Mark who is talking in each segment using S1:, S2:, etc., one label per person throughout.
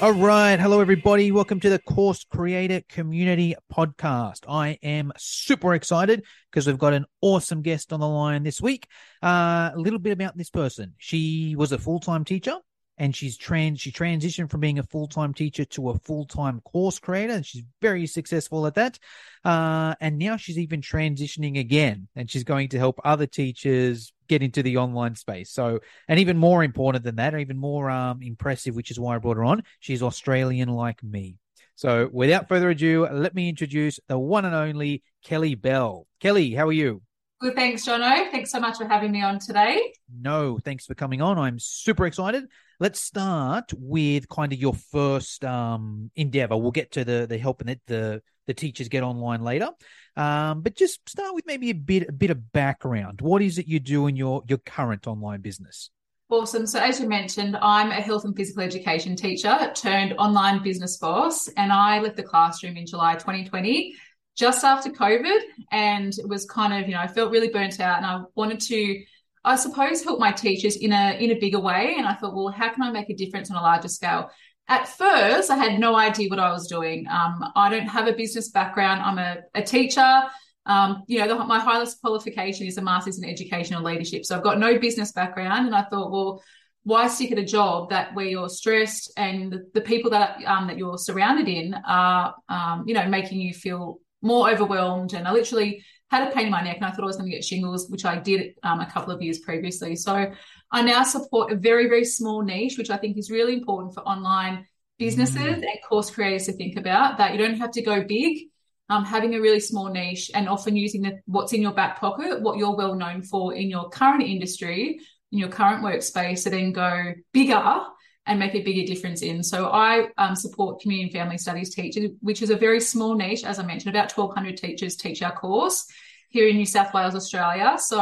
S1: All right. Hello, everybody. Welcome to the Course Creator Community Podcast. I am super excited because we've got an awesome guest on the line this week. Uh, a little bit about this person. She was a full time teacher and she's trans she transitioned from being a full-time teacher to a full-time course creator and she's very successful at that uh, and now she's even transitioning again and she's going to help other teachers get into the online space so and even more important than that or even more um, impressive which is why i brought her on she's australian like me so without further ado let me introduce the one and only kelly bell kelly how are you
S2: Good, thanks, Jono. Thanks so much for having me on today.
S1: No, thanks for coming on. I'm super excited. Let's start with kind of your first um, endeavor. We'll get to the the helping the, the the teachers get online later, um, but just start with maybe a bit a bit of background. What is it you do in your your current online business?
S2: Awesome. So, as you mentioned, I'm a health and physical education teacher turned online business boss, and I left the classroom in July 2020 just after COVID. And it was kind of, you know, I felt really burnt out and I wanted to, I suppose, help my teachers in a in a bigger way. And I thought, well, how can I make a difference on a larger scale? At first, I had no idea what I was doing. Um, I don't have a business background. I'm a, a teacher. Um, you know, the, my highest qualification is a master's in educational leadership. So I've got no business background. And I thought, well, why stick at a job that where you're stressed and the, the people that um, that you're surrounded in are, um, you know, making you feel more overwhelmed and I literally had a pain in my neck and I thought I was going to get shingles, which I did um, a couple of years previously. So I now support a very, very small niche, which I think is really important for online businesses mm. and course creators to think about that you don't have to go big. Um, having a really small niche and often using the, what's in your back pocket, what you're well known for in your current industry, in your current workspace, to then go bigger and make a bigger difference in. So I um, support community and family studies teachers, which is a very small niche. As I mentioned, about 1,200 teachers teach our course here in New South Wales, Australia. So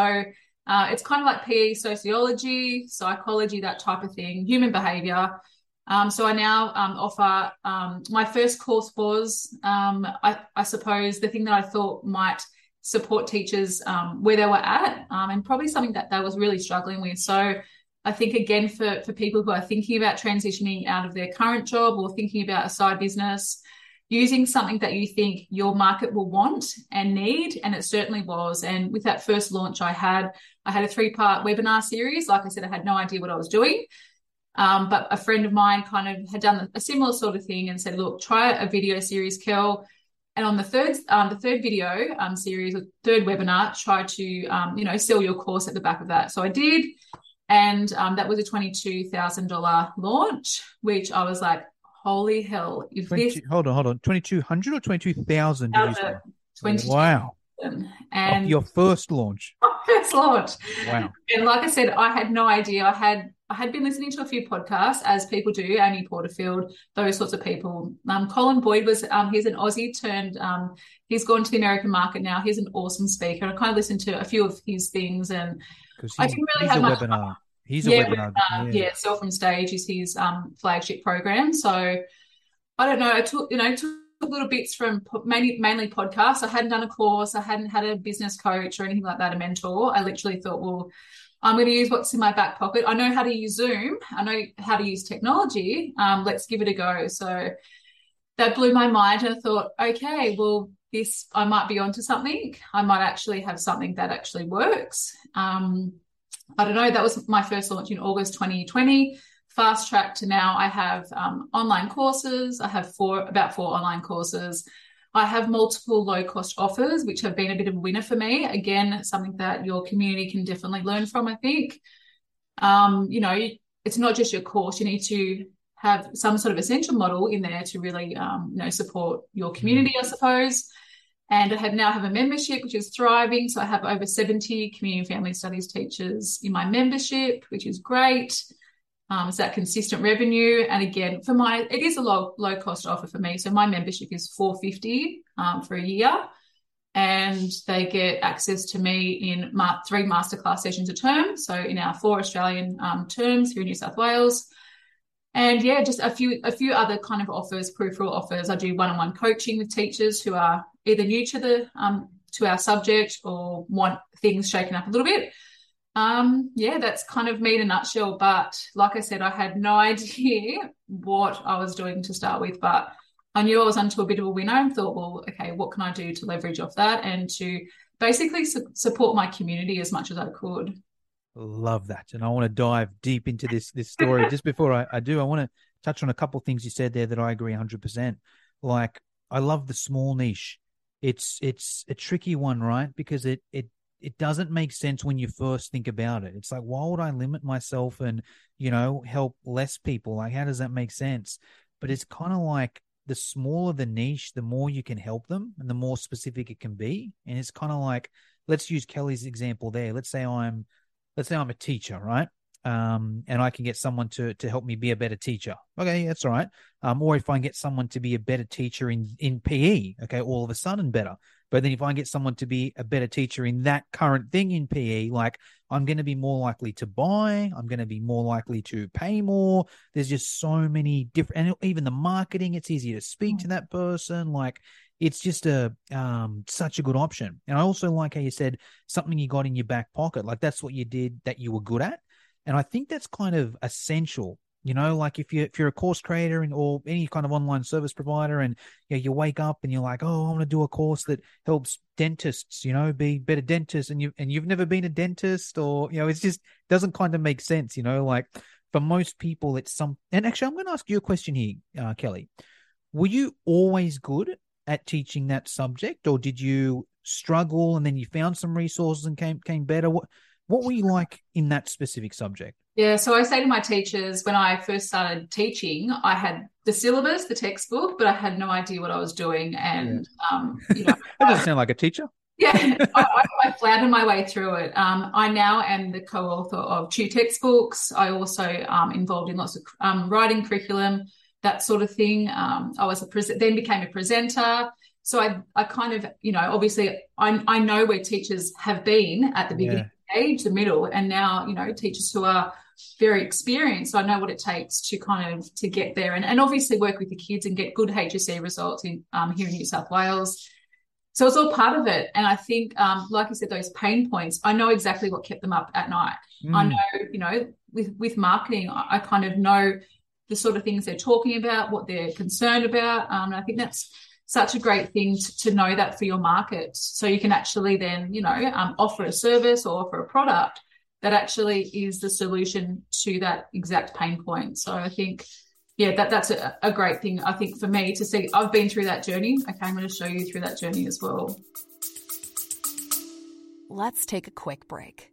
S2: uh, it's kind of like PE, sociology, psychology, that type of thing, human behavior. Um, so I now um, offer um, my first course was, um, I, I, suppose, the thing that I thought might support teachers um, where they were at, um, and probably something that they was really struggling with. So I think again for for people who are thinking about transitioning out of their current job or thinking about a side business, using something that you think your market will want and need, and it certainly was. And with that first launch, I had I had a three part webinar series. Like I said, I had no idea what I was doing. Um, but a friend of mine kind of had done a similar sort of thing and said, "Look, try a video series, Kel." And on the third, um, the third video um, series, third webinar, try to um, you know sell your course at the back of that. So I did, and um, that was a $22,000 launch, which I was like, holy hell. If
S1: 20,
S2: this...
S1: Hold on, hold on. 2200 or 22,000?
S2: 20,
S1: wow.
S2: And
S1: your first launch.
S2: First launch.
S1: Wow.
S2: And like I said, I had no idea. I had I had been listening to a few podcasts, as people do, Amy Porterfield, those sorts of people. Um, Colin Boyd was um, he's an Aussie turned. Um, he's gone to the American market now. He's an awesome speaker. I kind of listened to a few of his things, and I didn't really have much.
S1: Webinar. He's
S2: yeah,
S1: a webinar.
S2: webinar. Yeah. yeah, Sell from Stage is his um, flagship program. So I don't know. I took you know took little bits from mainly mainly podcasts. I hadn't done a course. I hadn't had a business coach or anything like that, a mentor. I literally thought, well, I'm going to use what's in my back pocket. I know how to use Zoom. I know how to use technology. Um, let's give it a go. So that blew my mind, I thought, okay, well, this I might be onto something. I might actually have something that actually works. Um, I don't know. That was my first launch in August 2020. Fast track to now, I have um, online courses. I have four, about four online courses. I have multiple low cost offers, which have been a bit of a winner for me. Again, something that your community can definitely learn from, I think. Um, you know, it's not just your course. You need to have some sort of essential model in there to really, um, you know, support your community, I suppose. And I have now have a membership which is thriving. So I have over 70 community and family studies teachers in my membership, which is great. Um, it's that consistent revenue. And again, for my, it is a low, low cost offer for me. So my membership is 450 um, for a year and they get access to me in ma- three masterclass sessions a term. So in our four Australian um, terms here in New South Wales, and yeah, just a few a few other kind of offers, peripheral offers. I do one on one coaching with teachers who are either new to the um, to our subject or want things shaken up a little bit. Um, yeah, that's kind of me in a nutshell. But like I said, I had no idea what I was doing to start with, but I knew I was onto a bit of a winner and thought, well, okay, what can I do to leverage off that and to basically su- support my community as much as I could.
S1: Love that, and I want to dive deep into this this story. Just before I, I do, I want to touch on a couple things you said there that I agree hundred percent. Like I love the small niche. It's it's a tricky one, right? Because it it it doesn't make sense when you first think about it. It's like, why would I limit myself and you know help less people? Like, how does that make sense? But it's kind of like the smaller the niche, the more you can help them and the more specific it can be. And it's kind of like, let's use Kelly's example there. Let's say I'm, let's say I'm a teacher, right? Um, and I can get someone to to help me be a better teacher. Okay, that's all right. Um, or if I can get someone to be a better teacher in in PE, okay, all of a sudden better. But then if I get someone to be a better teacher in that current thing in PE, like I'm going to be more likely to buy, I'm going to be more likely to pay more. There's just so many different, and even the marketing, it's easier to speak to that person. Like it's just a um such a good option. And I also like how you said something you got in your back pocket. Like that's what you did that you were good at. And I think that's kind of essential you know, like if you if you're a course creator and or any kind of online service provider, and you, know, you wake up and you're like, oh, I want to do a course that helps dentists, you know, be better dentists, and you and you've never been a dentist, or you know, it's just doesn't kind of make sense, you know. Like for most people, it's some. And actually, I'm going to ask you a question here, uh, Kelly. Were you always good at teaching that subject, or did you struggle and then you found some resources and came came better? What what were you like in that specific subject?
S2: Yeah, so I say to my teachers when I first started teaching, I had the syllabus, the textbook, but I had no idea what I was doing. And, yeah. um, you know,
S1: that doesn't sound like a teacher.
S2: Yeah, I, I, floundered my way through it. Um, I now am the co-author of two textbooks. I also um, involved in lots of um, writing curriculum, that sort of thing. Um, I was a pre- then became a presenter. So I, I kind of, you know, obviously I, I know where teachers have been at the beginning yeah. age, the middle, and now, you know, teachers who are very experienced. So I know what it takes to kind of to get there and, and obviously work with the kids and get good HSC results in um, here in New South Wales. So it's all part of it. And I think, um, like I said, those pain points, I know exactly what kept them up at night. Mm. I know, you know, with, with marketing, I, I, kind of know the sort of things they're talking about, what they're concerned about. Um, and I think that's such a great thing to, to, know that for your market. So you can actually then, you know, um, offer a service or offer a product that actually is the solution to that exact pain point. So I think, yeah, that that's a, a great thing. I think for me to see, I've been through that journey. Okay, I'm going to show you through that journey as well.
S3: Let's take a quick break.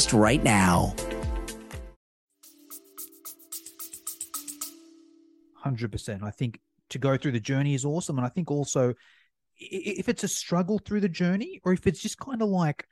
S4: right now now.
S1: 100%. I think to go through the journey is awesome. And I think also if it's a struggle through the journey or if it's just kind of like,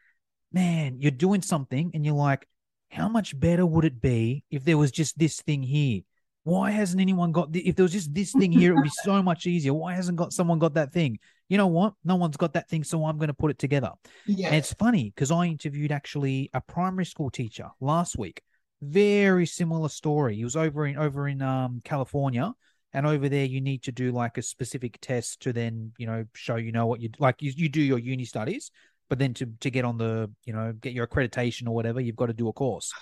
S1: man, you're doing something and you're like, how much better would it be if there was just this thing here? Why hasn't anyone got the, if there was just this thing here, it would be so much easier. Why hasn't got someone got that thing? You know what? No one's got that thing, so I'm going to put it together. Yeah. And it's funny because I interviewed actually a primary school teacher last week. Very similar story. He was over in over in um, California, and over there you need to do like a specific test to then you know show you know what you like. You you do your uni studies, but then to to get on the you know get your accreditation or whatever, you've got to do a course.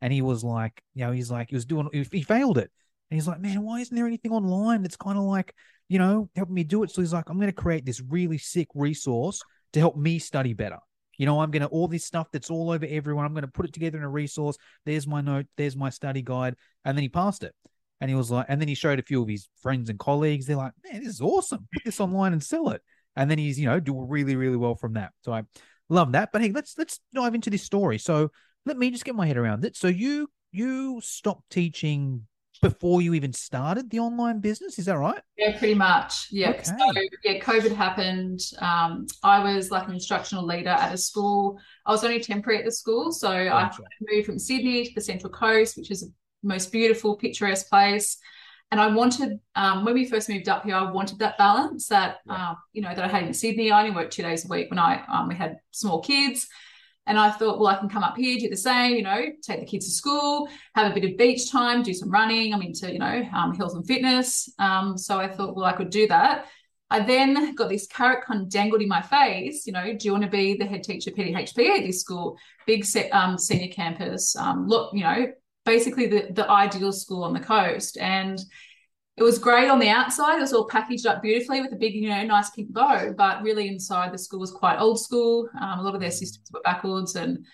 S1: And he was like, you know, he's like he was doing he failed it and he's like, man, why isn't there anything online that's kind of like, you know, helping me do it? So he's like, I'm going to create this really sick resource to help me study better. You know, I'm going to all this stuff that's all over everyone. I'm going to put it together in a resource. There's my note. There's my study guide. And then he passed it. And he was like, and then he showed a few of his friends and colleagues. They're like, man, this is awesome. Put this online and sell it. And then he's, you know, do really, really well from that. So I love that. But hey, let's let's dive into this story. So let me just get my head around it. So you you stopped teaching before you even started the online business. Is that right?
S2: Yeah, pretty much. Yeah. Okay. So yeah, COVID happened. Um, I was like an instructional leader at a school. I was only temporary at the school, so gotcha. I moved from Sydney to the Central Coast, which is the most beautiful, picturesque place. And I wanted, um, when we first moved up here, I wanted that balance that, yeah. um, you know, that I had in Sydney. I only worked two days a week when I um, we had small kids. And I thought, well, I can come up here, do the same, you know, take the kids to school, have a bit of beach time, do some running. I'm into, you know, um, health and fitness. Um, so I thought, well, I could do that. I then got this carrot kind of dangled in my face. You know, do you want to be the head teacher PDHPE at this school? Big set, um, senior campus. Um, look, you know, basically the the ideal school on the coast. And it was great on the outside. It was all packaged up beautifully with a big, you know, nice pink bow. But really inside, the school was quite old school. Um, a lot of their systems were backwards, and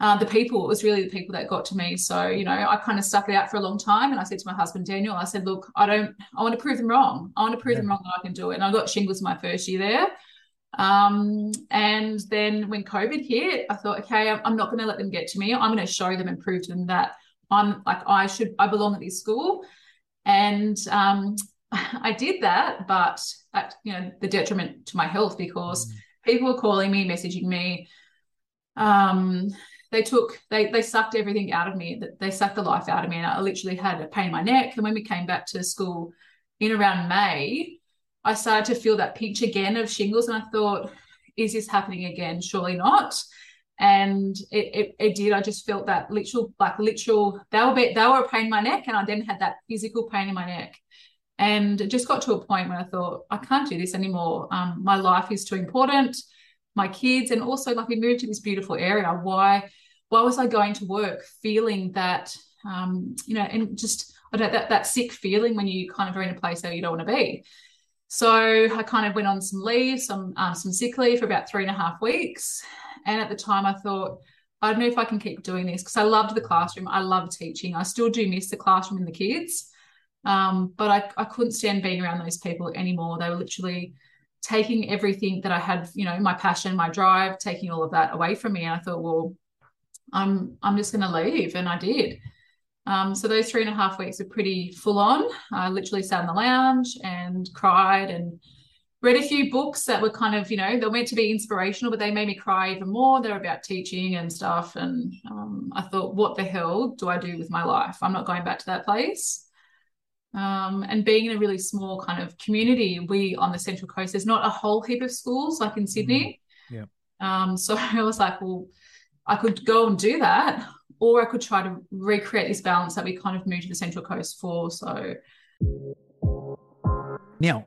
S2: uh, the people it was really the people that got to me. So you know, I kind of stuck it out for a long time. And I said to my husband Daniel, I said, look, I don't, I want to prove them wrong. I want to prove yeah. them wrong that I can do it. And I got shingles my first year there. Um, and then when COVID hit, I thought, okay, I'm, I'm not going to let them get to me. I'm going to show them and prove to them that I'm like I should, I belong at this school and um, I did that, but at you know the detriment to my health because mm. people were calling me, messaging me. Um, they took they they sucked everything out of me. They sucked the life out of me, and I literally had a pain in my neck. And when we came back to school in around May, I started to feel that pinch again of shingles, and I thought, is this happening again? Surely not and it, it, it, did. I just felt that literal, like literal, they were, they were a pain in my neck, and I then had that physical pain in my neck. And it just got to a point where I thought, I can't do this anymore. Um, my life is too important, my kids, and also like we moved to this beautiful area. Why, why was I going to work feeling that, um, you know, and just I don't that that sick feeling when you kind of are in a place where you don't want to be. So I kind of went on some leave, some um, some sick leave for about three and a half weeks, and at the time, I thought, I don't know if I can keep doing this because I loved the classroom. I love teaching. I still do miss the classroom and the kids. Um, but I, I couldn't stand being around those people anymore. They were literally taking everything that I had, you know, my passion, my drive, taking all of that away from me. And I thought, well, I'm I'm just going to leave, and I did. Um, so those three and a half weeks were pretty full on. I literally sat in the lounge and cried and read a few books that were kind of, you know, they were meant to be inspirational, but they made me cry even more. They're about teaching and stuff. And um, I thought, what the hell do I do with my life? I'm not going back to that place. Um, and being in a really small kind of community, we on the Central Coast, there's not a whole heap of schools like in Sydney.
S1: Mm-hmm. Yeah.
S2: Um, so I was like, well, I could go and do that, or I could try to recreate this balance that we kind of moved to the Central Coast for. So
S1: now,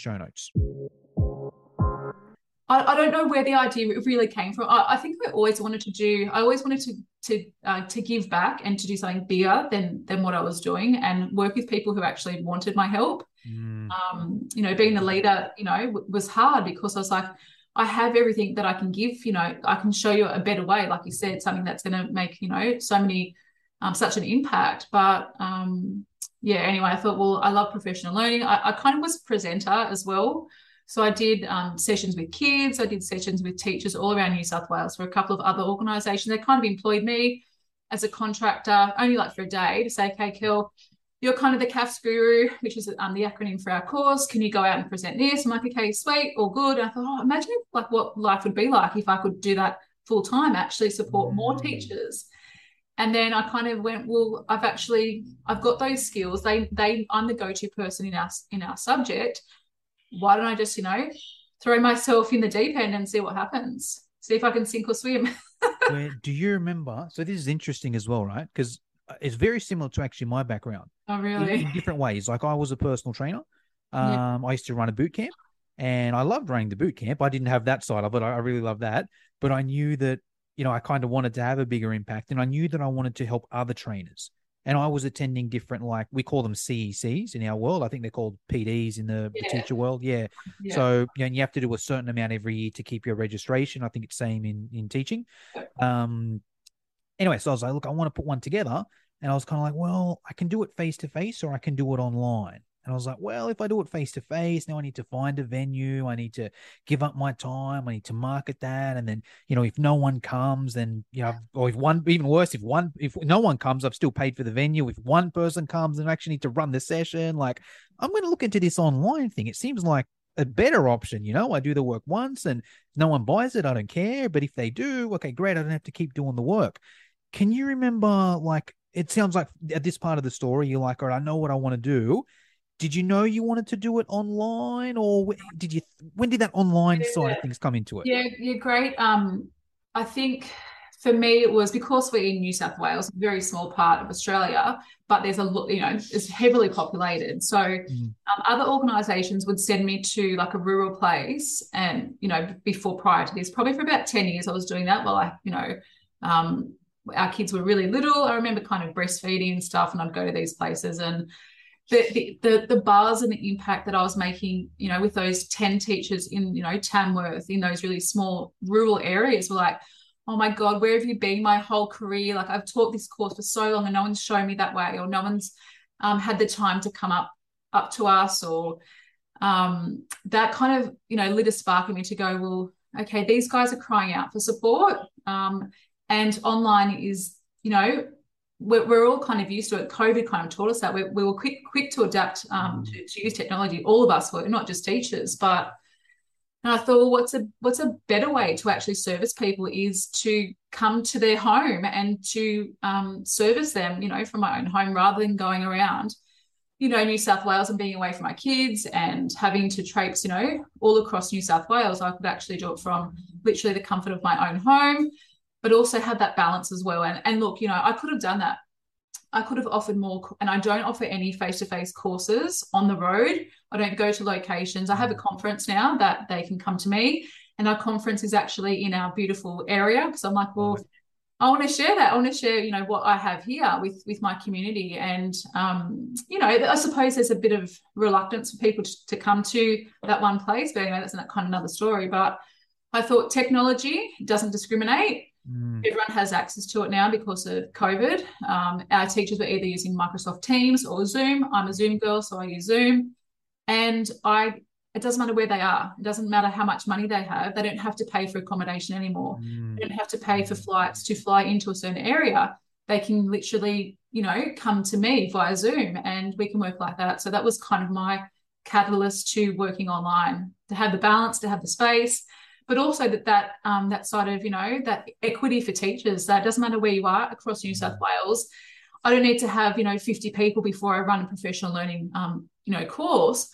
S1: show notes.
S2: I, I don't know where the idea really came from. I, I, think I always wanted to do. I always wanted to to uh, to give back and to do something bigger than than what I was doing, and work with people who actually wanted my help. Mm. Um, you know, being the leader, you know, w- was hard because I was like, I have everything that I can give. You know, I can show you a better way, like you said, something that's going to make you know so many um, such an impact. But um, yeah, anyway, I thought, well, I love professional learning. I, I kind of was a presenter as well. So I did um, sessions with kids, I did sessions with teachers all around New South Wales for a couple of other organisations. They kind of employed me as a contractor, only like for a day, to say, okay, Kel, you're kind of the CAFS guru, which is um, the acronym for our course. Can you go out and present this? I'm like, okay, sweet, all good. And I thought, oh, imagine like what life would be like if I could do that full time, actually support more mm. teachers and then I kind of went, well, I've actually I've got those skills. They they I'm the go-to person in our in our subject. Why don't I just, you know, throw myself in the deep end and see what happens? see if I can sink or swim.
S1: Where, do you remember? So this is interesting as well, right? Because it's very similar to actually my background.
S2: Oh,
S1: in,
S2: really?
S1: in different ways. Like I was a personal trainer.
S2: Yeah.
S1: Um, I used to run a boot camp, and I loved running the boot camp. I didn't have that side of it. I, I really loved that, but I knew that you know I kind of wanted to have a bigger impact, and I knew that I wanted to help other trainers. And I was attending different, like we call them CECs in our world. I think they're called PDs in the,
S2: Yeah.
S1: teacher world. Yeah.
S2: Yeah.
S1: So you, know, and you have to do a certain amount every year to keep your registration. I think it's same in in teaching. Um. Anyway, so I was like, look, I want to put one together, and I was kind of like, well, I can do it face to face, or I can do it online. And I was like, well, if I do it face to face, now I need to find a venue. I need to give up my time. I need to market that. And then, you know, if no one comes, then, you know, or if one, even worse, if one, if no one comes, I've still paid for the venue. If one person comes, then I actually need to run the session. Like, I'm going to look into this online thing. It seems like a better option. You know, I do the work once and no one buys it. I don't care. But if they do, okay, great. I don't have to keep doing the work. Can you remember, like, it sounds like at this part of the story, you're like, all right, I know what I want to do. Did you know you wanted to do it online, or did you? When did that online side of things come into it?
S2: Yeah, yeah, great. Um, I think for me it was because we're in New South Wales, a very small part of Australia, but there's a lot, you know, it's heavily populated. So
S1: Mm.
S2: um, other organisations would send me to like a rural place, and you know, before prior to this, probably for about ten years, I was doing that while I, you know, um, our kids were really little. I remember kind of breastfeeding and stuff, and I'd go to these places and. The, the, the buzz and the impact that I was making, you know, with those 10 teachers in, you know, Tamworth, in those really small rural areas were like, oh my God, where have you been my whole career? Like I've taught this course for so long and no one's shown me that way, or no one's um, had the time to come up up to us, or um, that kind of, you know, lit a spark in me to go, well, okay, these guys are crying out for support. Um, and online is, you know, we're, we're all kind of used to it. COVID kind of taught us that we, we were quick quick to adapt um, to, to use technology. All of us were, not just teachers. But and I thought, well, what's a what's a better way to actually service people is to come to their home and to um, service them, you know, from my own home rather than going around, you know, New South Wales and being away from my kids and having to traipse, you know, all across New South Wales. I could actually do it from literally the comfort of my own home but also have that balance as well. And and look, you know, I could have done that. I could have offered more, and I don't offer any face-to-face courses on the road. I don't go to locations. I have a conference now that they can come to me, and our conference is actually in our beautiful area. Because I'm like, well, I want to share that. I want to share, you know, what I have here with with my community, and um, you know, I suppose there's a bit of reluctance for people to, to come to that one place. But anyway, that's not kind of another story. But I thought technology doesn't discriminate.
S1: Mm.
S2: Everyone has access to it now because of COVID. Um, our teachers were either using Microsoft Teams or Zoom. I'm a Zoom girl, so I use Zoom. And I, it doesn't matter where they are. It doesn't matter how much money they have. They don't have to pay for accommodation anymore.
S1: Mm.
S2: They don't have to pay for flights to fly into a certain area. They can literally, you know, come to me via Zoom, and we can work like that. So that was kind of my catalyst to working online to have the balance, to have the space but also that that um, that side of you know that equity for teachers that doesn't matter where you are across New South Wales. I don't need to have you know 50 people before I run a professional learning um, you know course.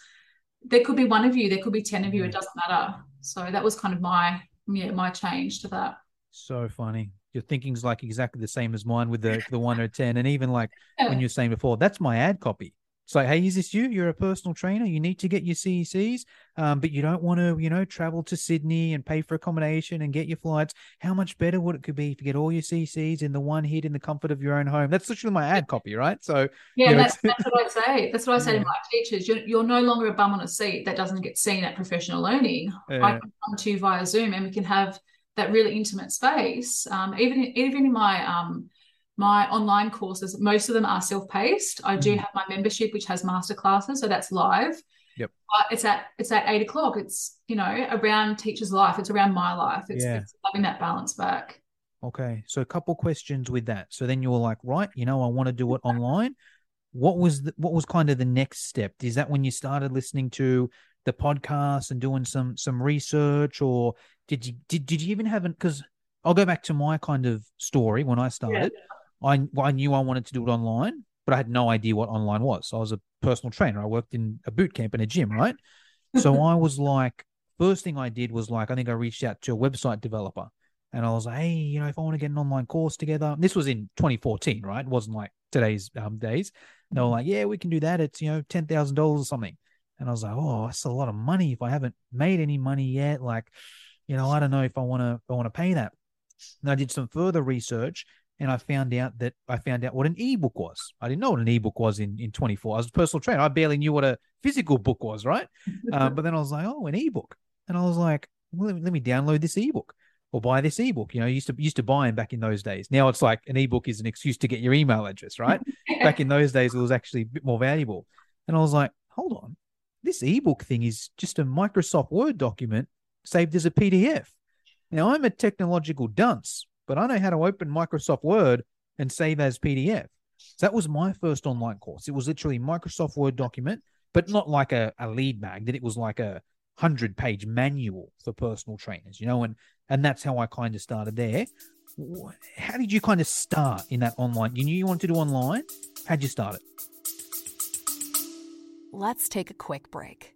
S2: There could be one of you, there could be 10 of you, it doesn't matter. So that was kind of my yeah, my change to that.
S1: So funny. Your thinking's like exactly the same as mine with the the one or ten, and even like when you were saying before, that's my ad copy. It's like, hey, is this you? You're a personal trainer. You need to get your CECs, um, but you don't want to, you know, travel to Sydney and pay for accommodation and get your flights. How much better would it could be if you get all your CECs in the one hit in the comfort of your own home? That's literally my ad copy, right? So
S2: Yeah,
S1: you know,
S2: that's, that's what I say. That's what I say
S1: Yeah.
S2: to my teachers. You're, you're no longer a bum on a seat that doesn't get seen at professional learning. I can come to you via Zoom and we can have that really intimate space. Um, even even in my um, my online courses, most of them are self-paced. I do
S1: Mhm.
S2: have my membership, which has master classes, so that's live.
S1: Yep.
S2: But it's at it's at eight o'clock. It's you know around teacher's life. It's around my life. It's,
S1: Yeah.
S2: it's having that balance back.
S1: Okay, so a couple questions with that. So then you were like, right, you know, I want to do it online. What was the, what was kind of the next step? Is that when you started listening to the podcast and doing some some research, or did you did did you even have an? Because I'll go back to my kind of story when I started. I well, I knew I wanted to do it online, but I had no idea what online was. So I was a personal trainer. I worked in a boot camp in a gym, right? So I was like, first thing I did was like, I think I reached out to a website developer And I was like, hey, you know, if I want to get an online course together, this was in 2014, right? It wasn't like today's um, days. And They were like, yeah, we can do that. It's, you know, $10,000 or something. And I was like, oh, that's a lot of money if I haven't made any money yet. Like, you know, I don't know if I want to, I want to pay that. And I did some further research and I found out that I found out what an ebook was. I didn't know what an ebook was in, in 24. I was a personal trainer. I barely knew what a physical book was, right? uh, but then I was like, oh, an ebook. And I was like, well, let, me, let me download this ebook or buy this ebook. You know, used to used to buy them back in those days. Now it's like an ebook is an excuse to get your email address, right? back in those days, it was actually a bit more valuable. And I was like, hold on, this ebook thing is just a Microsoft Word document saved as a PDF. Now I'm a technological dunce, but I know how to open Microsoft Word and save as PDF. So that was my first online course. It was literally Microsoft Word document, but not like a, a lead magnet. It was like a hundred page manual for personal trainers, you know, and and that's how I kind of started there. How did you kind of start in that online? You knew you wanted to do online. How'd you start it?
S3: Let's take a quick break.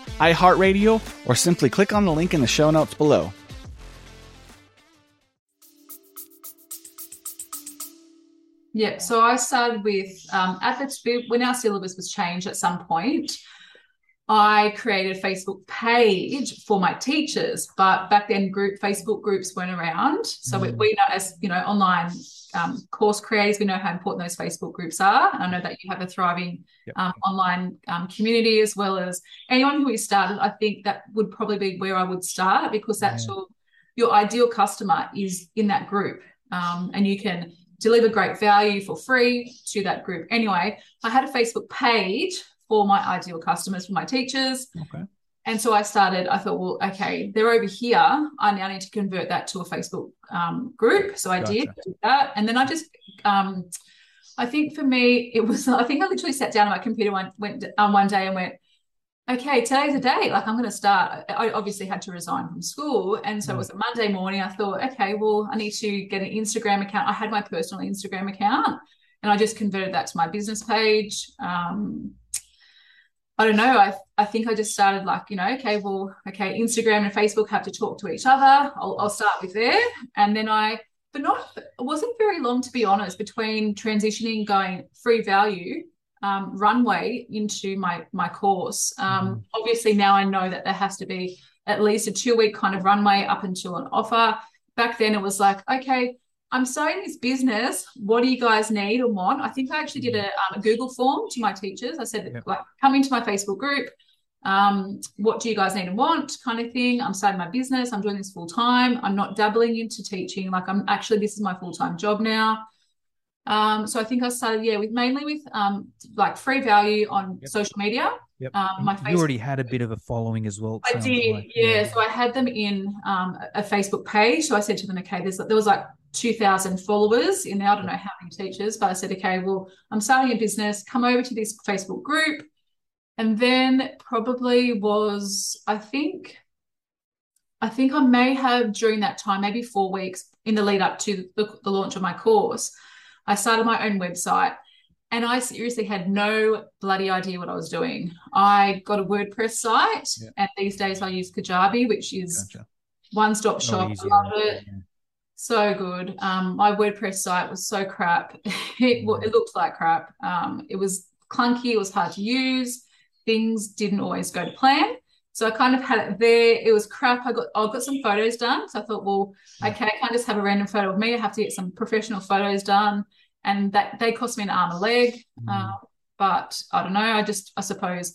S5: iHeartRadio, or simply click on the link in the show notes below.
S2: Yeah, so I started with um, at the when our syllabus was changed at some point. I created a Facebook page for my teachers, but back then group Facebook groups weren't around. So mm. we, we know as you know online um, course creators, we know how important those Facebook groups are. I know that you have a thriving yep. um, online um, community as well as anyone who is started. I think that would probably be where I would start because that's yeah. your your ideal customer is in that group, um, and you can deliver great value for free to that group. Anyway, I had a Facebook page for my ideal customers, for my teachers.
S1: Okay.
S2: And so I started, I thought, well, okay, they're over here. I now need to convert that to a Facebook um, group. So I gotcha. did that. And then I just, um, I think for me, it was, I think I literally sat down on my computer one, went um, one day and went, okay, today's the day. Like I'm going to start. I obviously had to resign from school. And so mm. it was a Monday morning. I thought, okay, well, I need to get an Instagram account. I had my personal Instagram account and I just converted that to my business page. Um, I don't know. I I think I just started like, you know, okay, well, okay, Instagram and Facebook have to talk to each other. I'll, I'll start with there. And then I, but not, it wasn't very long to be honest between transitioning, going free value, um, runway into my my course. Um, mm-hmm. Obviously, now I know that there has to be at least a two week kind of runway up until an offer. Back then, it was like, okay, I'm starting this business. What do you guys need or want? I think I actually did a, um, a Google form to my teachers. I said, like, come into my Facebook group. Um, what do you guys need and want? Kind of thing. I'm starting my business. I'm doing this full time. I'm not dabbling into teaching. Like, I'm actually, this is my full time job now. Um, so I think I started, yeah, with mainly with um, like free value on yep. social media.
S1: Yep. Um, my you Facebook, already had a bit of a following as well.
S2: I did, like. yeah. yeah. So I had them in um, a Facebook page. So I said to them, okay, there's there was like 2,000 followers in there. I don't know how many teachers, but I said, okay, well, I'm starting a business. Come over to this Facebook group. And then probably was, I think, I think I may have during that time, maybe four weeks in the lead up to the, the launch of my course, I started my own website and I seriously had no bloody idea what I was doing. I got a WordPress site, yeah. and these days I use Kajabi, which is gotcha. one stop shop. I love it. Yeah so good. Um, my WordPress site was so crap. it, it looked like crap. Um, it was clunky. It was hard to use. Things didn't always go to plan. So I kind of had it there. It was crap. I got I got some photos done. So I thought, well, okay, I can't just have a random photo of me. I have to get some professional photos done, and that they cost me an arm and a leg. Mm. Uh, but I don't know. I just I suppose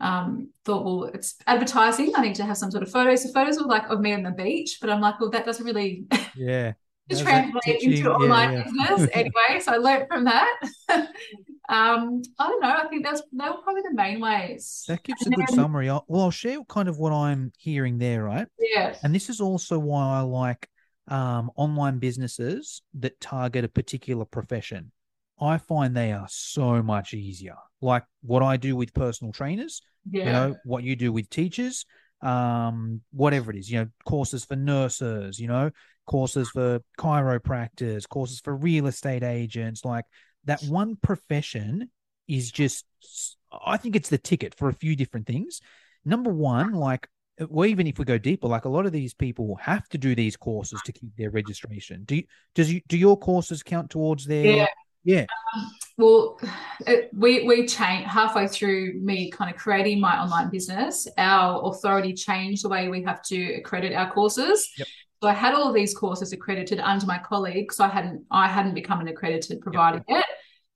S2: um, thought, well, it's advertising. I need to have some sort of photos. The photos were like of me on the beach, but I'm like, well, that doesn't really
S1: yeah
S2: translate into online yeah, yeah. business anyway. So I learned from that. um, I don't know. I think that's they were probably the main ways.
S1: That gives and a then, good summary. I'll, well, I'll share kind of what I'm hearing there, right?
S2: Yeah.
S1: And this is also why I like um, online businesses that target a particular profession, I find they are so much easier. Like what I do with personal trainers,
S2: Yeah.
S1: you know, what you do with teachers, um, whatever it is, you know, courses for nurses, you know, courses for chiropractors, courses for real estate agents, like that one profession is just I think it's the ticket for a few different things. Number one, like well, even if we go deeper, like a lot of these people have to do these courses to keep their registration. Do you, does you do your courses count towards their
S2: Yeah.
S1: Yeah
S2: Well, it, we we changed halfway through me kind of creating my online business. Our authority changed the way we have to accredit our courses.
S1: Yep.
S2: So I had all of these courses accredited under my colleague, so I hadn't I hadn't become an accredited provider yet.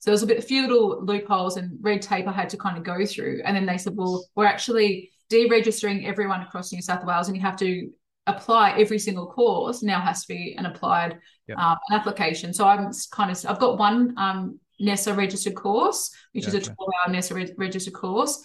S2: So there was a bit a few little loopholes and red tape I had to kind of go through. And then they said, well, we're actually deregistering everyone across New South Wales, and you have to apply every single course now has to be an applied
S1: Yep.
S2: um, an application. So I'm kind of I've got one um, NESA registered course, which is a
S1: Gotcha.
S2: 12 hour NESA re- registered course.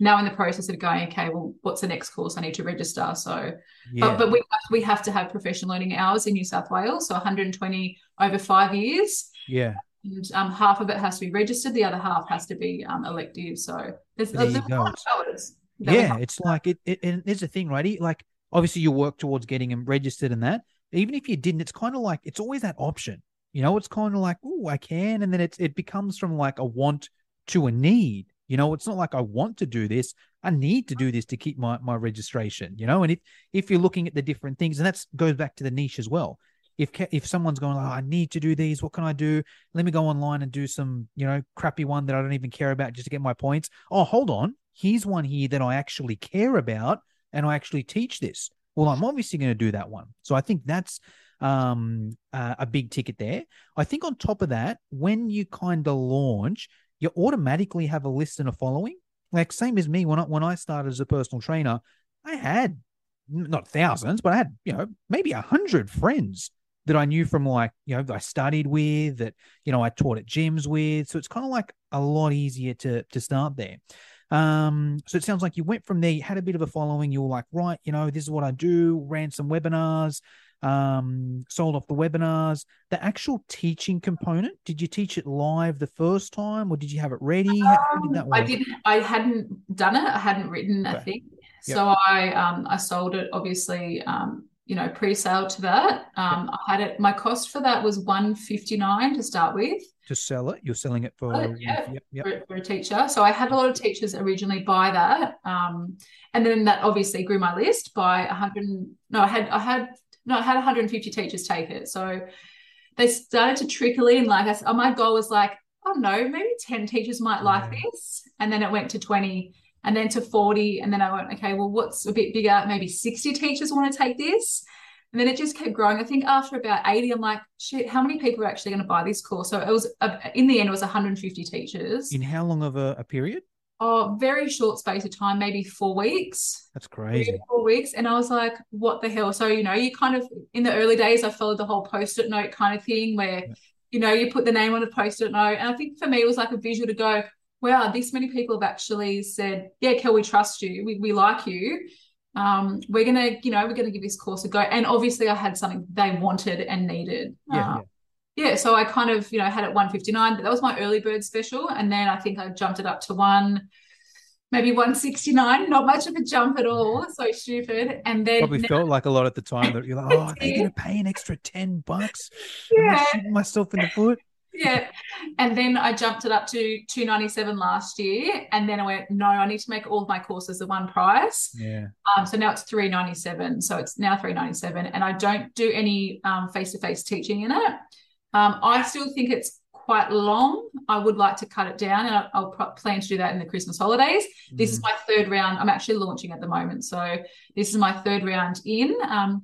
S2: Now in the process of going, okay, well, what's the next course I need to register? So,
S1: yeah
S2: but, but we have, we have to have professional learning hours in New South Wales, so 120 over five years,
S1: yeah
S2: and um, half of it has to be registered, the other half has to be um, elective. So there's,
S1: There
S2: there's a lot of hours.
S1: yeah it's like it, it and there's a thing right like obviously you work towards getting them registered and that even if you didn't it's kind of like it's always that option. You know it's kind of like oh i can and then it's it becomes from like a want to a need. You know it's not like i want to do this. I need to do this to keep my my registration you know and if if you're looking at the different things and that's goes back to the niche as well. If if someone's going oh, i need to do these. What can i do? Let me go online and do some you know crappy one that i don't even care about just to get my points. Oh hold on. Here's one here that i actually care about and i actually teach this well i'm obviously going to do that one so i think that's um uh, a big ticket there i think on top of that when you kind of launch you automatically have a list and a following like same as me when i when i started as a personal trainer i had not thousands but i had you know maybe a hundred friends that I knew from like, you know, I studied with that, you know, I taught at gyms with. So it's kind of like a lot easier to to start there. Um, so it sounds like you went from there, you had a bit of a following, you were like, right, you know, this is what I do, ran some webinars, um, sold off the webinars. The actual teaching component, did you teach it live the first time or did you have it ready? How did that
S2: Um, I didn't. I hadn't done it. I hadn't written a
S1: Okay.
S2: thing. So I um I sold it obviously um you know pre-sale to that. Um I had it. My cost for that was one fifty nine to start with
S1: To sell it, you're selling it for,
S2: Oh, yeah.
S1: yep, yep.
S2: for, for a teacher. So I had a lot of teachers originally buy that. Um and then that obviously grew my list by a hundred. No, I had I had no I had 150 teachers take it. So they started to trickle in. Like I, s- my goal was like, oh no, maybe 10 teachers might like this. And then it went to 20 and then to 40. And then I went, okay, well, what's a bit bigger? Maybe 60 teachers want to take this. And then it just kept growing. I think after about 80, I'm like, shit, how many people are actually going to buy this course? So it was, uh, in the end, it was 150 teachers.
S1: In how long of a, a period?
S2: Oh, very short space of time, maybe four weeks
S1: That's crazy.
S2: four weeks and I was like, what the hell? So, you know, you kind of in the early days I followed the whole post-it note kind of thing where,
S1: Yeah.
S2: you know, you put the name on a post-it note. And I think for me it was like a visual to go, wow, this many people have actually said, Yeah, Kel, we trust you, we, we like you. Um, we're gonna, you know, we're gonna give this course a go. And obviously I had something they wanted and needed.
S1: Yeah,
S2: Um,
S1: yeah.
S2: yeah, so I kind of, you know, had it 159, but that was my early bird special. And then I think I jumped it up to one, maybe 169, not much of a jump at all. So stupid. And then
S1: Probably
S2: now-
S1: felt like a lot at the time that you're like, oh, are they
S2: did.
S1: going to pay an extra 10 bucks? Am I
S2: yeah,
S1: shooting myself in the foot?
S2: Yeah. And then I jumped it up to 297 last year. And then I went, no, I need to make all of my courses the one price.
S1: Yeah.
S2: Um, so now it's 397. So it's now 397. And I don't do any um, face-to-face teaching in it. Um, I still think it's quite long. I would like to cut it down and I- I'll pro- plan to do that in the Christmas holidays. This is
S1: Mm.
S2: my third round. I'm actually launching at the moment. So this is my third round in. Um,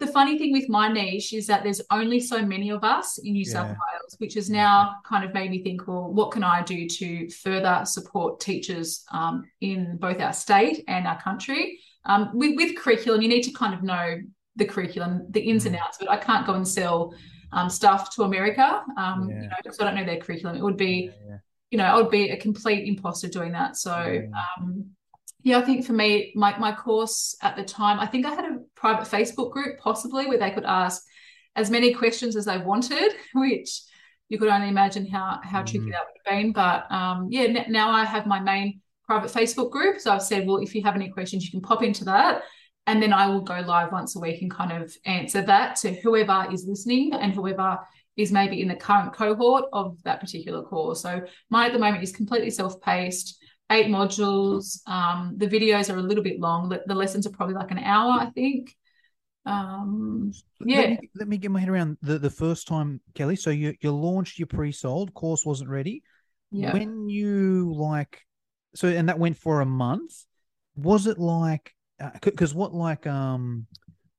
S2: the funny thing with my niche is that there's only so many of us in New South Wales, which has now kind of made me think, well, what can I do to further support teachers um, in both our state and our country? Um, with, with curriculum, you need to kind of know the curriculum, the ins and
S1: Mm.
S2: outs, but I can't go and sell um, stuff to America. Um,
S1: Yeah.
S2: You know, because I don't know their curriculum. It would be
S1: Yeah, yeah.
S2: you know, I would be a complete imposter doing that. So,
S1: Yeah.
S2: um, yeah, I think for me, my my course at the time, I think I had a private Facebook group, possibly, where they could ask as many questions as they wanted, which you could only imagine how how tricky mm. that would have been. But um, yeah, n- now I have my main private Facebook group. So I've said, well, if you have any questions, you can pop into that. And then I will go live once a week and kind of answer that to whoever is listening and whoever is maybe in the current cohort of that particular course. So mine at the moment is completely self-paced, eight modules. Um, the videos are a little bit long. The, lessons are probably like an hour, I think. Um, yeah.
S1: Let me, let me, get my head around the, the first time, Kelly. So you you launched your pre-sold course wasn't ready.
S2: Yeah.
S1: When you like, so and that went for a month. Was it like because uh, what like um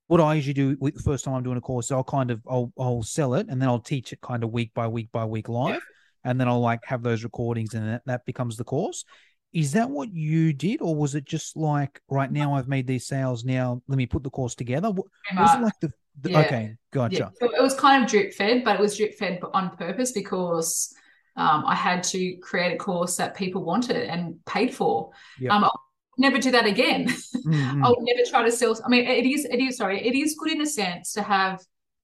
S1: what I usually do with the first time I'm doing a course, I'll kind of I'll I'll sell it and then I'll teach it kind of week by week by week live, yeah. and then I'll like have those recordings and that, that becomes the course. Is that what you did, or was it just like right now I've made these sales now? Let me put the course together. Was it like the, the yeah. okay, gotcha. Yeah.
S2: So it was kind of drip fed, but it was drip fed on purpose because um, I had to create a course that people wanted and paid for. Yep. Um, never do that again. Mm-hmm. I'll never try to sell. I mean, it is, it is, sorry, it is good in a sense to have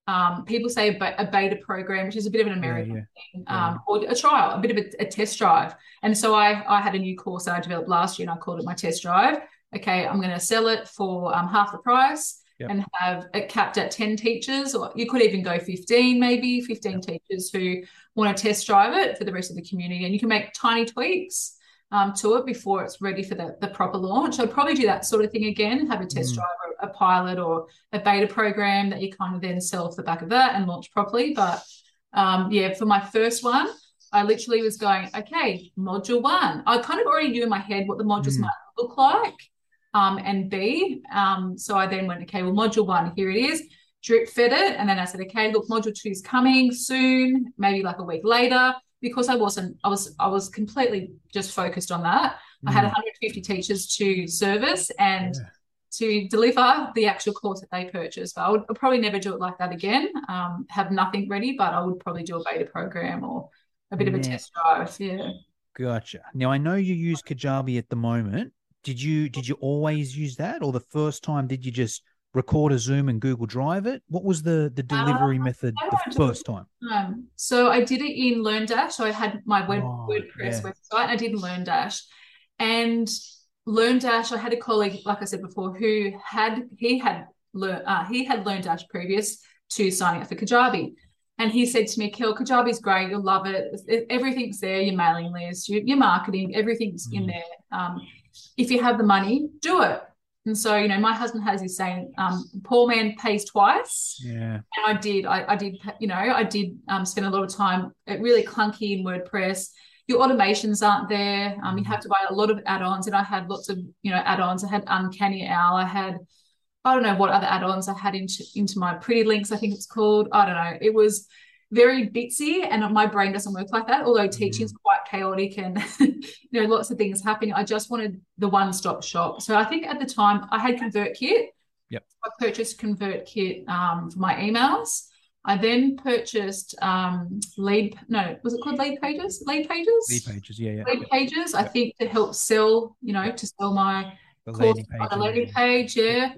S2: um, people say a, beta program, which is a bit of an American yeah, yeah. thing, um, yeah. or a trial, a bit of a, a, test drive. And so I, I had a new course that I developed last year and I called it my test drive. Okay, I'm going to sell it for um, half the price. Yep. and have it capped at 10 teachers, or you could even go 15, maybe 15 yep. teachers who want to test drive it for the rest of the community. And you can make tiny tweaks um, to it before it's ready for the, the proper launch. I'd probably do that sort of thing again, have a test mm. drive a pilot or a beta program that you kind of then sell off the back of that and launch properly. But um, yeah, for my first one, I literally was going, okay, module one. I kind of already knew in my head what the modules mm. might look like um, and be. Um, so I then went, okay, well, module one, here it is, drip fed it. And then I said, okay, look, module two is coming soon, maybe like a week later because I wasn't, I was, I was completely just focused on that. Mm. I had 150 mm. teachers to service and yeah. To deliver the actual course that they purchased. But I would I'd probably never do it like that again. Um, have nothing ready, but I would probably do a beta program or a bit of a test drive. Yeah.
S1: Gotcha. Now I know you use Kajabi at the moment. Did you did you always use that, or the first time did you just record a Zoom and Google Drive it? What was the the delivery uh, method the first time?
S2: Um, so I did it in LearnDash. So I had my web, oh, WordPress yeah. website. I did LearnDash, and LearnDash. I had a colleague, like I said before, who had he had learned uh, he had LearnDash previous to signing up for Kajabi. And he said to me, Kel, Kajabi's great. You'll love it. Everything's there, your mailing list, your, your marketing, everything's mm. in there. Um, if you have the money, do it. And so, you know, my husband has his saying, um, poor man pays twice.
S1: Yeah. And
S2: I did, I, I did, you know, I did um, spend a lot of time at really clunky in WordPress. Your automations aren't there. Um, you have to buy a lot of add-ons. And I had lots of, you know, add-ons. I had Uncanny Owl. I had, I don't know what other add-ons I had into, into my Pretty Links, I think it's called. I don't know. It was very bitsy and my brain doesn't work like that although teaching is quite chaotic and you know lots of things happening i just wanted the one-stop shop so i think at the time i had convertkit
S1: yep
S2: i purchased convertkit um, for my emails i then purchased um, lead no was it called lead pages lead pages
S1: lead pages yeah yeah
S2: lead pages yep. i think to help sell you know to sell my the course page, on the landing page yeah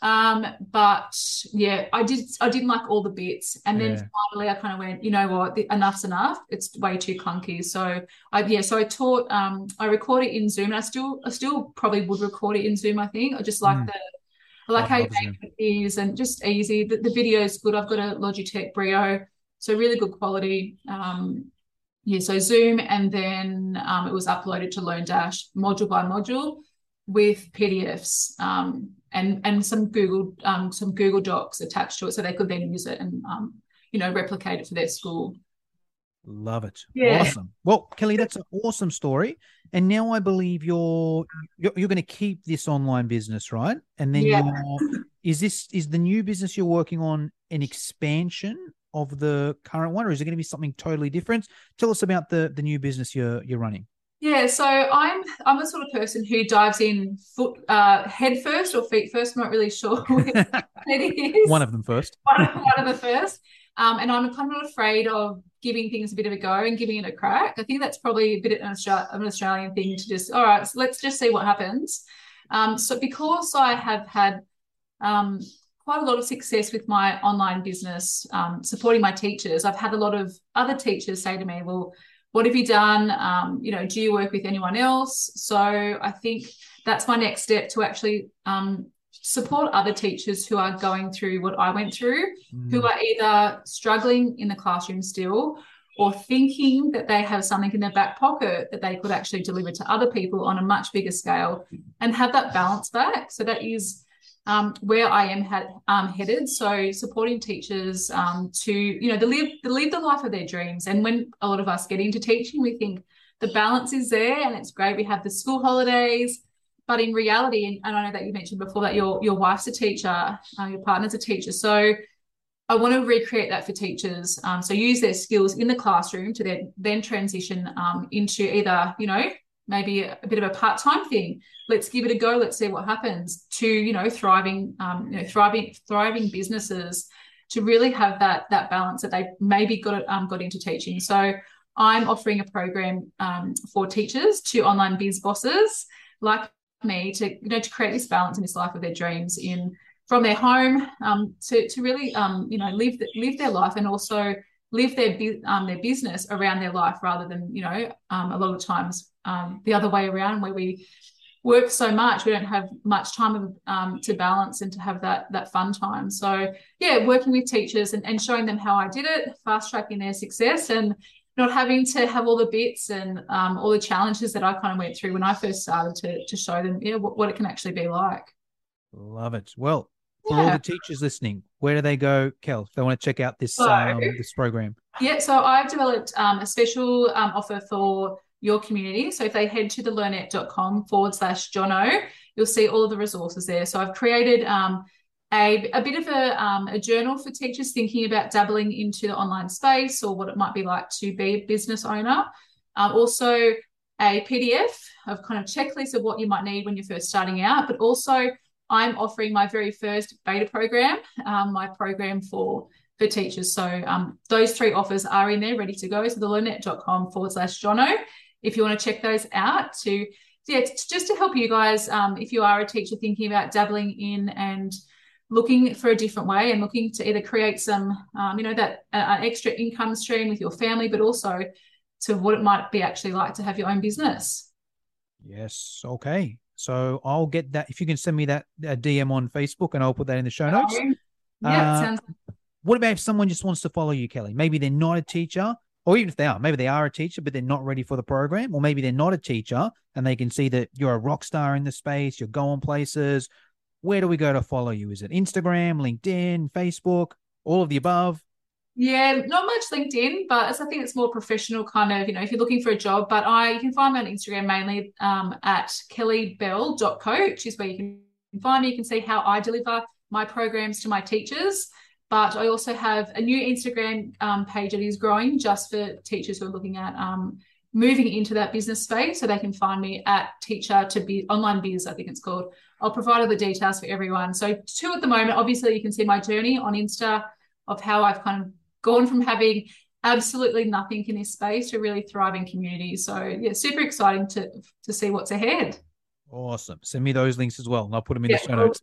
S2: um, but yeah, I did I didn't like all the bits. And then yeah. finally I kind of went, you know what, enough's enough. It's way too clunky. So I yeah, so I taught um I record it in Zoom and I still I still probably would record it in Zoom, I think. I just like mm. the I like how it is and just easy. The, the video is good. I've got a Logitech Brio, so really good quality. Um, yeah, so Zoom, and then um, it was uploaded to LearnDash, module by module with PDFs. Um, and and some Google um, some Google Docs attached to it, so they could then use it and um, you know replicate it for their school.
S1: Love it. Yeah. Awesome. Well, Kelly, that's an awesome story. And now I believe you're you're, you're going to keep this online business, right? And then yeah. is this is the new business you're working on an expansion of the current one, or is it going to be something totally different? Tell us about the the new business you're you're running.
S2: Yeah, so I'm I'm the sort of person who dives in foot uh, head first or feet first. I'm not really sure it is.
S1: One of them first.
S2: one, of, one of the first. Um, and I'm kind of not afraid of giving things a bit of a go and giving it a crack. I think that's probably a bit of an, an Australian thing to just all right, so let's just see what happens. Um, so because I have had um, quite a lot of success with my online business, um, supporting my teachers. I've had a lot of other teachers say to me, "Well, what have you done? Um, you know, do you work with anyone else?" So I think that's my next step to actually um, support other teachers who are going through what I went through, mm. who are either struggling in the classroom still or thinking that they have something in their back pocket that they could actually deliver to other people on a much bigger scale and have that balance back. So that is um, where I am had, um, headed. So supporting teachers um, to, you know, to live, to live the life of their dreams. And when a lot of us get into teaching, we think the balance is there and it's great. We have the school holidays, but in reality, and I know that you mentioned before that your your wife's a teacher, uh, your partner's a teacher. So I want to recreate that for teachers. Um, so use their skills in the classroom to then then transition um, into either, you know, maybe a, a bit of a part time thing. Let's give it a go. Let's see what happens. To you know, thriving, um, you know, thriving, thriving businesses to really have that that balance that they maybe got um, got into teaching. So I'm offering a program um, for teachers to online biz bosses like me to you know to create this balance in this life of their dreams in from their home um, to to really um, you know live live their life and also live their um, their business around their life rather than you know um, a lot of times um, the other way around where we work so much we don't have much time um, to balance and to have that that fun time. So yeah working with teachers and, and showing them how i did it fast tracking their success and not having to have all the bits and um, all the challenges that i kind of went through when i first started to, to show them yeah what, what it can actually be like
S1: love it well for yeah. all the teachers listening, where do they go, Kel, if they want to check out this so, um, this program?
S2: Yeah, so I've developed um, a special um, offer for your community. So if they head to the learnnet.com forward slash Jono, you'll see all of the resources there. So I've created um, a, a bit of a, um, a journal for teachers thinking about dabbling into the online space or what it might be like to be a business owner. Um, also, a PDF of kind of checklist of what you might need when you're first starting out, but also I'm offering my very first beta program, um, my program for for teachers. So um, those three offers are in there, ready to go. So the learnnet.com forward slash Jono, if you want to check those out to yeah, just to help you guys, um, if you are a teacher thinking about dabbling in and looking for a different way and looking to either create some, um, you know, that uh, extra income stream with your family, but also to what it might be actually like to have your own business.
S1: Yes. Okay. So I'll get that. If you can send me that a DM on Facebook, and I'll put that in the show notes.
S2: Yeah, uh, sounds.
S1: What about if someone just wants to follow you, Kelly? Maybe they're not a teacher, or even if they are, maybe they are a teacher, but they're not ready for the program, or maybe they're not a teacher and they can see that you're a rock star in the space, you're going places. Where do we go to follow you? Is it Instagram, LinkedIn, Facebook, all of the above?
S2: Yeah, not much LinkedIn, but I think it's more professional kind of, you know, if you're looking for a job. But I you can find me on Instagram mainly um, at kellybell.coach is where you can find me. You can see how I deliver my programs to my teachers. But I also have a new Instagram um, page that is growing just for teachers who are looking at um, moving into that business space. So they can find me at teacher to be online biz, I think it's called. I'll provide all the details for everyone. So two at the moment. Obviously, you can see my journey on Insta of how I've kind of gone from having absolutely nothing in this space to really thriving community. So yeah, super exciting to to see what's ahead.
S1: Awesome. Send me those links as well, and I'll put them in yeah, the show notes.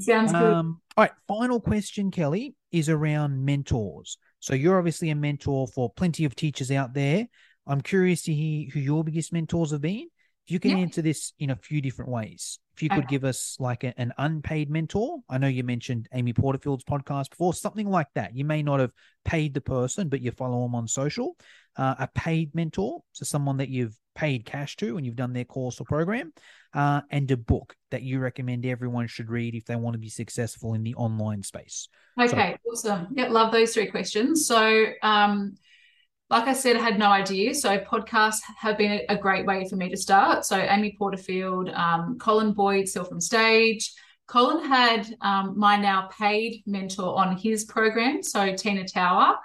S2: Sounds good. Um,
S1: all right. Final question, Kelly, is around mentors. So you're obviously a mentor for plenty of teachers out there. I'm curious to hear who your biggest mentors have been. You can yeah. answer this in a few different ways, if you could okay. give us like a, an unpaid mentor, I know you mentioned Amy Porterfield's podcast before, something like that. You may not have paid the person, but you follow them on social. Uh, a paid mentor, so someone that you've paid cash to and you've done their course or program, uh, and a book that you recommend everyone should read if they want to be successful in the online space.
S2: Okay, so, awesome. Yeah, love those three questions. So, um, like I said, I had no idea. So podcasts have been a great way for me to start. So Amy Porterfield, um, Colin Boyd, Sell from Stage. Colin had um, my now paid mentor on his program, so Tina Tower.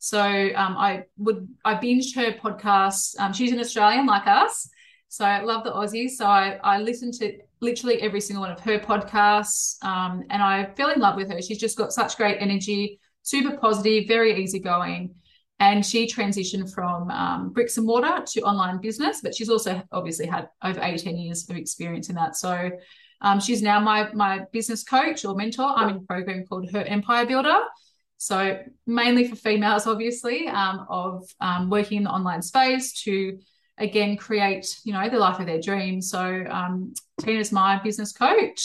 S2: So um, I would I binged her podcasts. Um, she's an Australian like us, so I love the Aussies. So I, I listened to literally every single one of her podcasts, um, and I fell in love with her. She's just got such great energy, super positive, very easygoing and she transitioned from um, bricks and mortar to online business but she's also obviously had over 18 years of experience in that so Um, she's now my my business coach or mentor. I'm in a program called Her Empire Builder. So mainly for females, obviously, um, of um, working in the online space to again create, you know, the life of their dreams. So um, Tina's my business coach.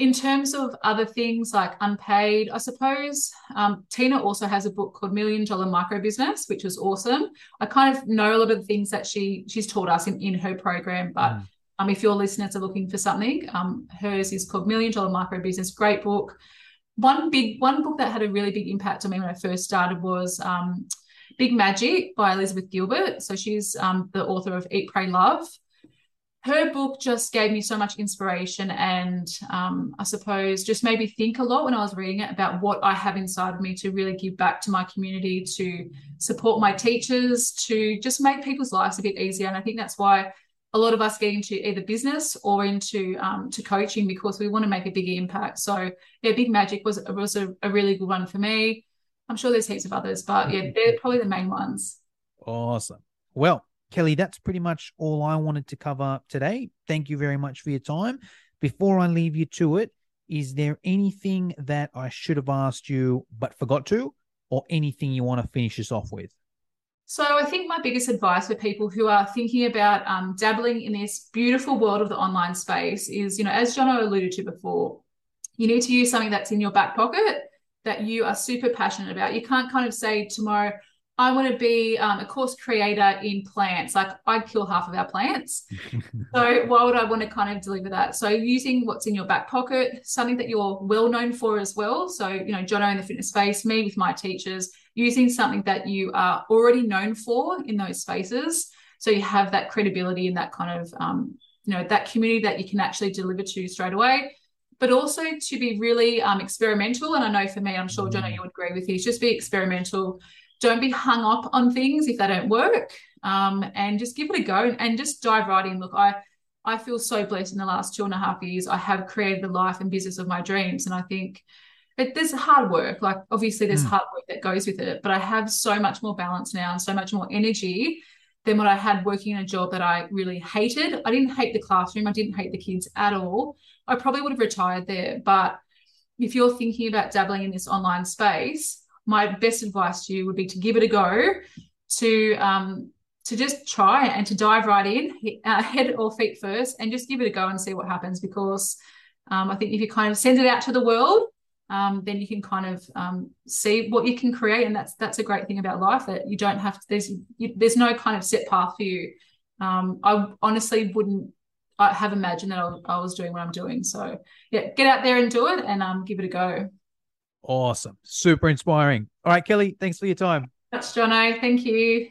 S2: In terms of other things like unpaid, I suppose um, Tina also has a book called Million Dollar Micro Business, which was awesome. I kind of know a lot of the things that she she's taught us in, in her program, but mm. um, if your listeners are looking for something, um, hers is called Million Dollar Micro Business. Great book. One big one book that had a really big impact on me when I first started was um, Big Magic by Elizabeth Gilbert. So she's um, the author of Eat, Pray, Love her book just gave me so much inspiration and um, I suppose just made me think a lot when I was reading it about what I have inside of me to really give back to my community, to support my teachers, to just make people's lives a bit easier. And I think that's why a lot of us get into either business or into um, to coaching because we want to make a bigger impact. So yeah, Big Magic was was a, a really good one for me. I'm sure there's heaps of others, but yeah, they're probably the main ones.
S1: Awesome. Well, Kelly, that's pretty much all I wanted to cover today. Thank you very much for your time. Before I leave you to it, is there anything that I should have asked you but forgot to, or anything you want to finish us off with?
S2: So, I think my biggest advice for people who are thinking about um, dabbling in this beautiful world of the online space is, you know, as Jono alluded to before, you need to use something that's in your back pocket that you are super passionate about. You can't kind of say tomorrow, I want to be um, a course creator in plants. Like I'd kill half of our plants. so why would I want to kind of deliver that? So using what's in your back pocket, something that you're well known for as well. So, you know, Jono in the fitness space, me with my teachers, using something that you are already known for in those spaces. So you have that credibility and that kind of, um, you know, that community that you can actually deliver to straight away but also to be really um, experimental. And I know for me, I'm sure Jono, mm. you would agree with this, just be experimental don't be hung up on things if they don't work. Um, and just give it a go and, and just dive right in. Look i i feel so blessed in the last two and a half years. I have created the life and business of my dreams. And i think it, there's hard work. Like obviously there's mm. hard work that goes with it but i have so much more balance now and so much more energy than what i had working in a job that i really hated. I didn't hate the classroom. I didn't hate the kids at all. I probably would have retired there. But if you're thinking about dabbling in this online space my best advice to you would be to give it a go, to um, to just try and to dive right in, uh, head or feet first, and just give it a go and see what happens. Because um, I think if you kind of send it out to the world, um, then you can kind of um, see what you can create, and that's that's a great thing about life that you don't have to. There's you, there's no kind of set path for you. Um, I honestly wouldn't I have imagined that I, I, was doing what I'm doing. So yeah, get out there and do it, and um, give it a go.
S1: Awesome. Super inspiring. All right, Kelly, thanks for your time.
S2: That's Jono. Thank you.